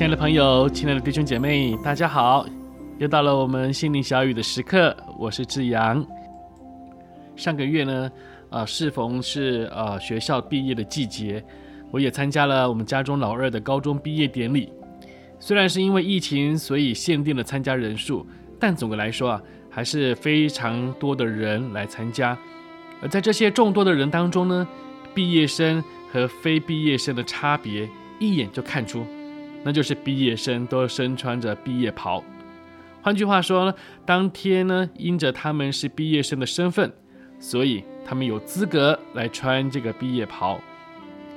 亲爱的朋友，亲爱的弟兄姐妹，大家好！又到了我们心灵小语的时刻，我是志阳。上个月呢，呃，适逢是呃学校毕业的季节，我也参加了我们家中老二的高中毕业典礼。虽然是因为疫情，所以限定了参加人数，但总的来说啊，还是非常多的人来参加。而在这些众多的人当中呢，毕业生和非毕业生的差别一眼就看出，那就是毕业生都身穿着毕业袍。换句话说呢，当天呢，因着他们是毕业生的身份。所以他们有资格来穿这个毕业袍。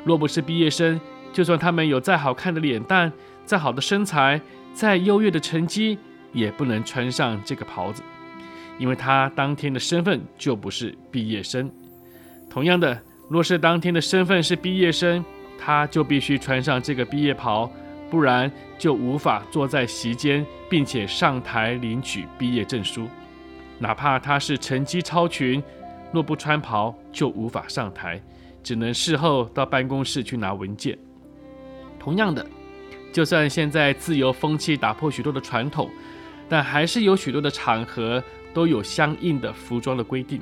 若不是毕业生，就算他们有再好看的脸蛋、再好的身材、再优越的成绩，也不能穿上这个袍子，因为他当天的身份就不是毕业生。同样的，若是当天的身份是毕业生，他就必须穿上这个毕业袍，不然就无法坐在席间，并且上台领取毕业证书，哪怕他是成绩超群。若不穿袍，就无法上台，只能事后到办公室去拿文件。同样的，就算现在自由风气打破许多的传统，但还是有许多的场合都有相应的服装的规定。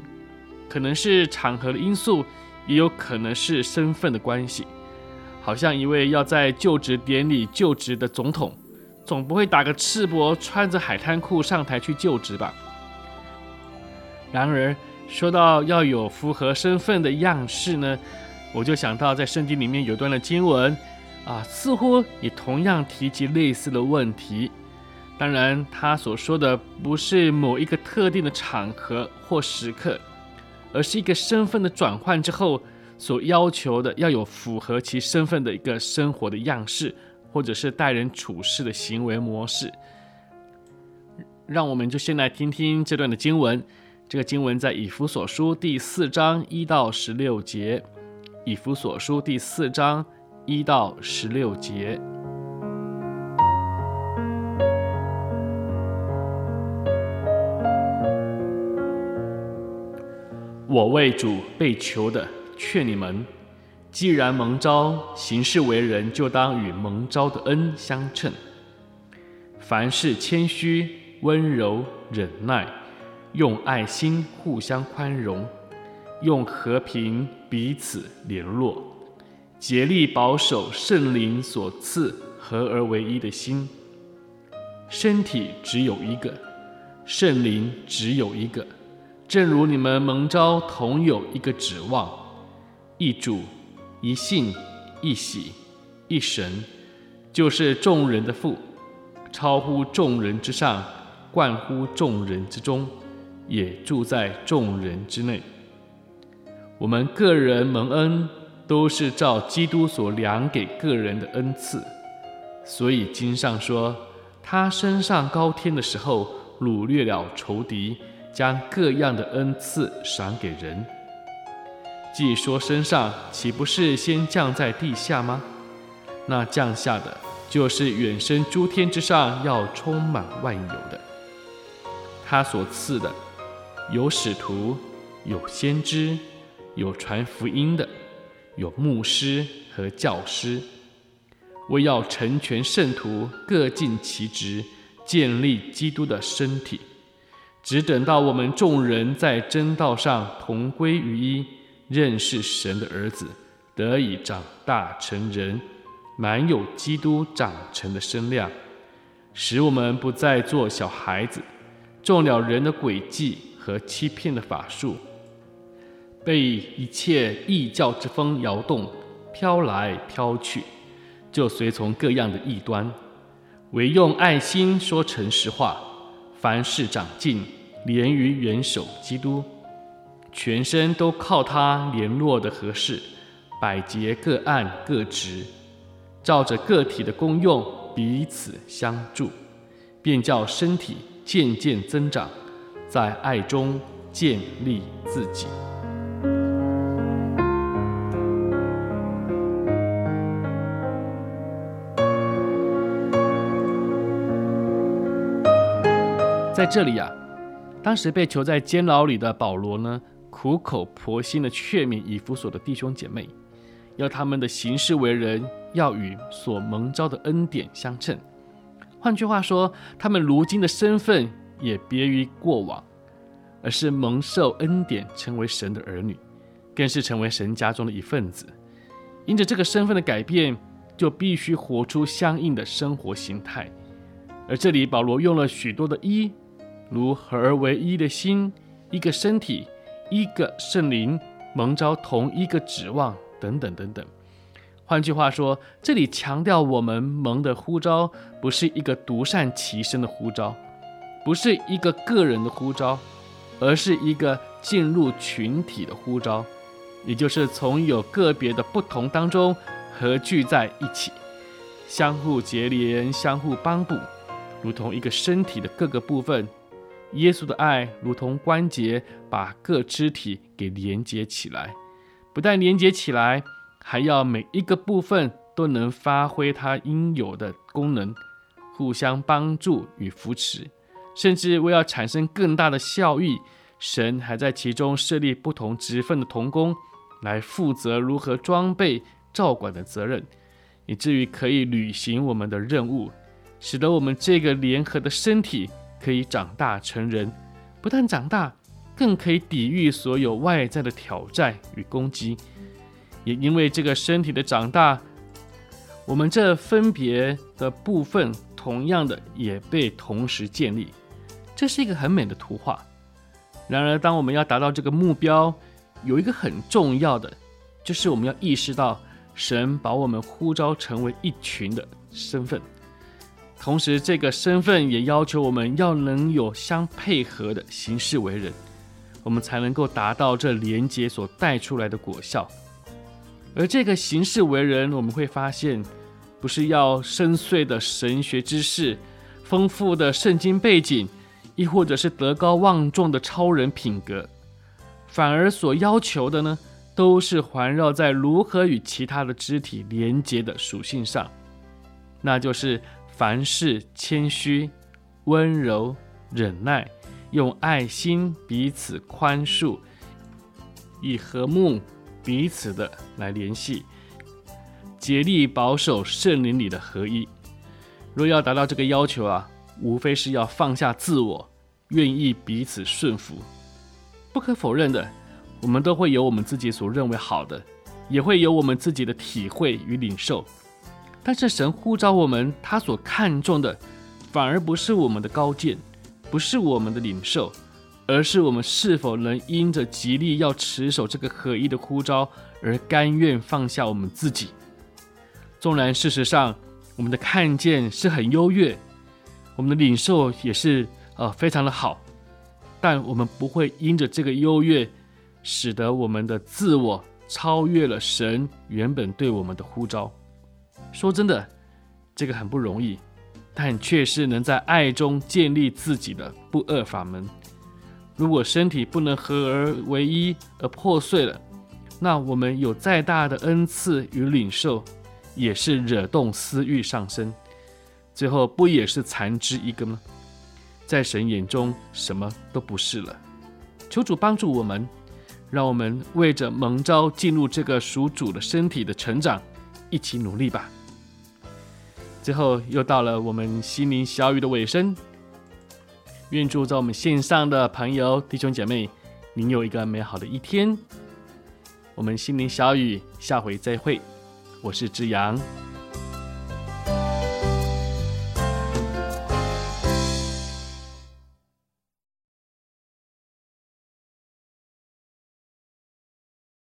可能是场合的因素，也有可能是身份的关系。好像一位要在就职典礼就职的总统，总不会打个赤膊，穿着海滩裤上台去就职吧？然而，说到要有符合身份的样式呢，我就想到在圣经里面有段的经文，啊，似乎也同样提及类似的问题。当然，他所说的不是某一个特定的场合或时刻，而是一个身份的转换之后所要求的要有符合其身份的一个生活的样式，或者是待人处事的行为模式。让我们就先来听听这段的经文。这个经文在以弗所书第四章一到十六节。以弗所书第四章一到十六节。我为主被求的，劝你们：既然蒙召行事为人，就当与蒙召的恩相称。凡事谦虚、温柔、忍耐。用爱心互相宽容，用和平彼此联络，竭力保守圣灵所赐合而为一的心。身体只有一个，圣灵只有一个，正如你们蒙召同有一个指望，一主、一信、一喜、一神，就是众人的父，超乎众人之上，冠乎众人之中。也住在众人之内。我们个人蒙恩，都是照基督所量给个人的恩赐。所以经上说，他升上高天的时候，掳掠了仇敌，将各样的恩赐赏给人。既说身上，岂不是先降在地下吗？那降下的，就是远升诸天之上，要充满万有的。他所赐的。有使徒，有先知，有传福音的，有牧师和教师，为要成全圣徒，各尽其职，建立基督的身体。只等到我们众人在真道上同归于一，认识神的儿子，得以长大成人，满有基督长成的身量，使我们不再做小孩子，中了人的诡计。和欺骗的法术，被一切异教之风摇动，飘来飘去，就随从各样的异端。唯用爱心说诚实话，凡事长进，连于元首基督，全身都靠他联络的合适，百节各按各职，照着个体的功用彼此相助，便叫身体渐渐增长，在爱中建立自己。在这里啊，当时被囚在监牢里的保罗呢，苦口婆心的劝勉以弗所的弟兄姐妹。要他们的行事为人，要与所蒙召的恩典相称。换句话说，他们如今的身份也别于过往，而是蒙受恩典，成为神的儿女，更是成为神家中的一份子。因着这个身份的改变，就必须活出相应的生活形态。而这里保罗用了许多的一，如合而为一的心，一个身体，一个圣灵，蒙召同一个指望。等等等等，换句话说，这里强调我们蒙的呼召不是一个独善其身的呼召，不是一个个人的呼召，而是一个进入群体的呼召，也就是从有个别的不同当中合聚在一起，相互结连，相互帮补，如同一个身体的各个部分。耶稣的爱如同关节，把各肢体给连接起来。不但连接起来，还要每一个部分都能发挥它应有的功能，互相帮助与扶持，甚至为要产生更大的效益，神还在其中设立不同职分的同工，来负责如何装备、照管的责任，以至于可以履行我们的任务，使得我们这个联合的身体可以长大成人，不但长大。更可以抵御所有外在的挑战与攻击，也因为这个身体的长大，我们这分别的部分同样的也被同时建立，这是一个很美的图画。然而，当我们要达到这个目标，有一个很重要的，就是我们要意识到神把我们呼召成为一群的身份，同时这个身份也要求我们要能有相配合的行事为人。我们才能够达到这连结所带出来的果效，而这个行事为人，我们会发现，不是要深邃的神学知识、丰富的圣经背景，亦或者是德高望重的超人品格，反而所要求的呢，都是环绕在如何与其他的肢体连结的属性上，那就是凡事谦虚、温柔、忍耐。用爱心彼此宽恕，以和睦彼此的来联系，竭力保守圣灵里的合一。若要达到这个要求啊，无非是要放下自我，愿意彼此顺服。不可否认的，我们都会有我们自己所认为好的，也会有我们自己的体会与领受。但是神呼召我们，他所看重的，反而不是我们的高见。不是我们的领受，而是我们是否能因着极力要持守这个合一的呼召，而甘愿放下我们自己。纵然事实上我们的看见是很优越，我们的领受也是呃非常的好，但我们不会因着这个优越，使得我们的自我超越了神原本对我们的呼召。说真的，这个很不容易。但却是能在爱中建立自己的不二法门。如果身体不能合而为一而破碎了，那我们有再大的恩赐与领受，也是惹动私欲上升，最后不也是残肢一个吗？在神眼中，什么都不是了。求主帮助我们，让我们为着蒙召进入这个属主的身体的成长，一起努力吧。最后又到了我们心灵小雨的尾声，愿祝在我们线上的朋友弟兄姐妹，您有一个美好的一天。我们心灵小雨下回再会，我是志阳。